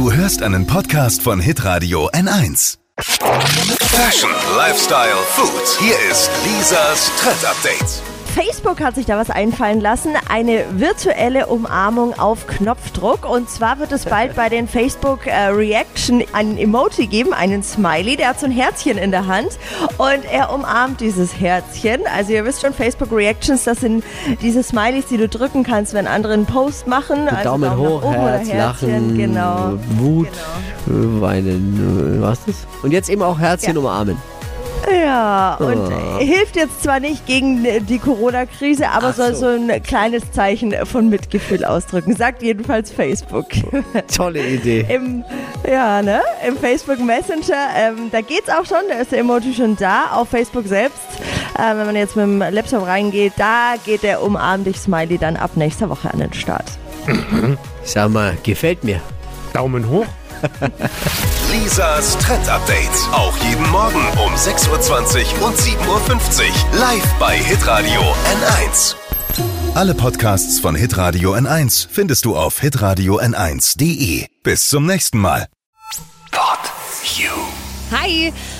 Du hörst einen Podcast von Hitradio N1. Fashion, Lifestyle, Food. Hier ist Lisas Trend Update. Facebook hat sich da was einfallen lassen. Eine virtuelle Umarmung auf Knopfdruck. Und zwar wird es bald bei den Facebook äh, Reaction einen Emoji geben, einen Smiley. Der hat so ein Herzchen in der Hand und er umarmt dieses Herzchen. Also ihr wisst schon, Facebook Reactions, das sind diese Smileys, die du drücken kannst, wenn andere einen Post machen. Also Daumen, Daumen hoch, oben Herz, oder Herzchen. Lachen, genau. Wut, genau. Äh, weinen, äh, was ist das? Und jetzt eben auch Herzchen ja. umarmen. Ja, und oh. hilft jetzt zwar nicht gegen die Corona-Krise, aber so. soll so ein kleines Zeichen von Mitgefühl ausdrücken. Sagt jedenfalls Facebook. Tolle Idee. Im, ja, ne? Im Facebook Messenger, ähm, da geht's auch schon, da ist der Emoji schon da. Auf Facebook selbst, äh, wenn man jetzt mit dem Laptop reingeht, da geht der Umarm dich Smiley dann ab nächster Woche an den Start. Sag mal, gefällt mir. Daumen hoch. Lisas Trend Update. Auch jeden Morgen um 6.20 Uhr und 7.50 Uhr. Live bei Hitradio N1. Alle Podcasts von Hitradio N1 findest du auf hitradio n1.de. Bis zum nächsten Mal. Pod You. Hi.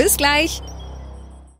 Bis gleich.